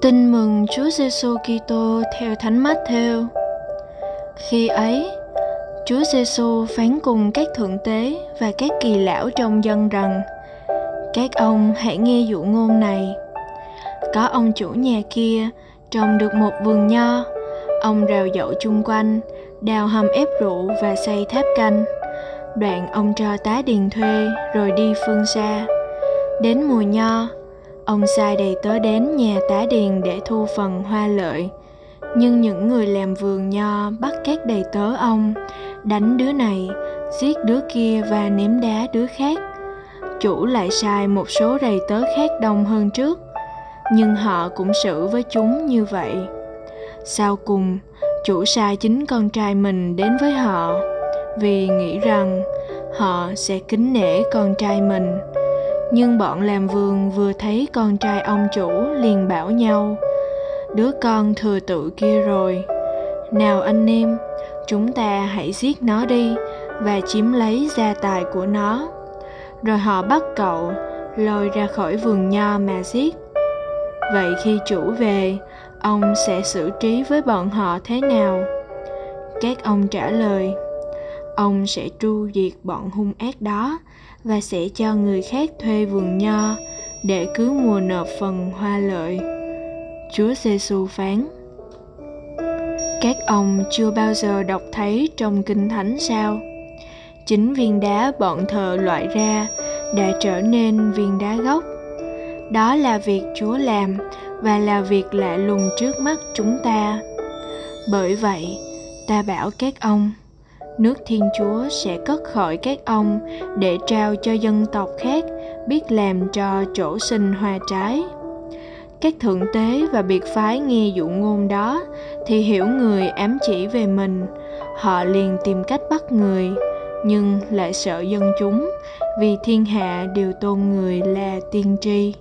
Tin mừng Chúa Giêsu Kitô theo Thánh Matthew. Khi ấy, Chúa Giêsu phán cùng các thượng tế và các kỳ lão trong dân rằng: Các ông hãy nghe dụ ngôn này. Có ông chủ nhà kia trồng được một vườn nho, ông rào dậu chung quanh, đào hầm ép rượu và xây tháp canh. Đoạn ông cho tá điền thuê rồi đi phương xa. Đến mùa nho, Ông sai đầy tớ đến nhà tá điền để thu phần hoa lợi. Nhưng những người làm vườn nho bắt các đầy tớ ông, đánh đứa này, giết đứa kia và ném đá đứa khác. Chủ lại sai một số đầy tớ khác đông hơn trước, nhưng họ cũng xử với chúng như vậy. Sau cùng, chủ sai chính con trai mình đến với họ, vì nghĩ rằng họ sẽ kính nể con trai mình nhưng bọn làm vườn vừa thấy con trai ông chủ liền bảo nhau, đứa con thừa tự kia rồi. Nào anh em, chúng ta hãy giết nó đi và chiếm lấy gia tài của nó. Rồi họ bắt cậu lôi ra khỏi vườn nho mà giết. Vậy khi chủ về, ông sẽ xử trí với bọn họ thế nào? Các ông trả lời ông sẽ tru diệt bọn hung ác đó và sẽ cho người khác thuê vườn nho để cứ mùa nộp phần hoa lợi. Chúa Giêsu phán: Các ông chưa bao giờ đọc thấy trong Kinh Thánh sao? Chính viên đá bọn thờ loại ra đã trở nên viên đá gốc. Đó là việc Chúa làm và là việc lạ lùng trước mắt chúng ta. Bởi vậy, ta bảo các ông nước thiên chúa sẽ cất khỏi các ông để trao cho dân tộc khác, biết làm cho chỗ sinh hoa trái. Các thượng tế và biệt phái nghe dụ ngôn đó, thì hiểu người ám chỉ về mình. Họ liền tìm cách bắt người, nhưng lại sợ dân chúng, vì thiên hạ đều tôn người là tiên tri.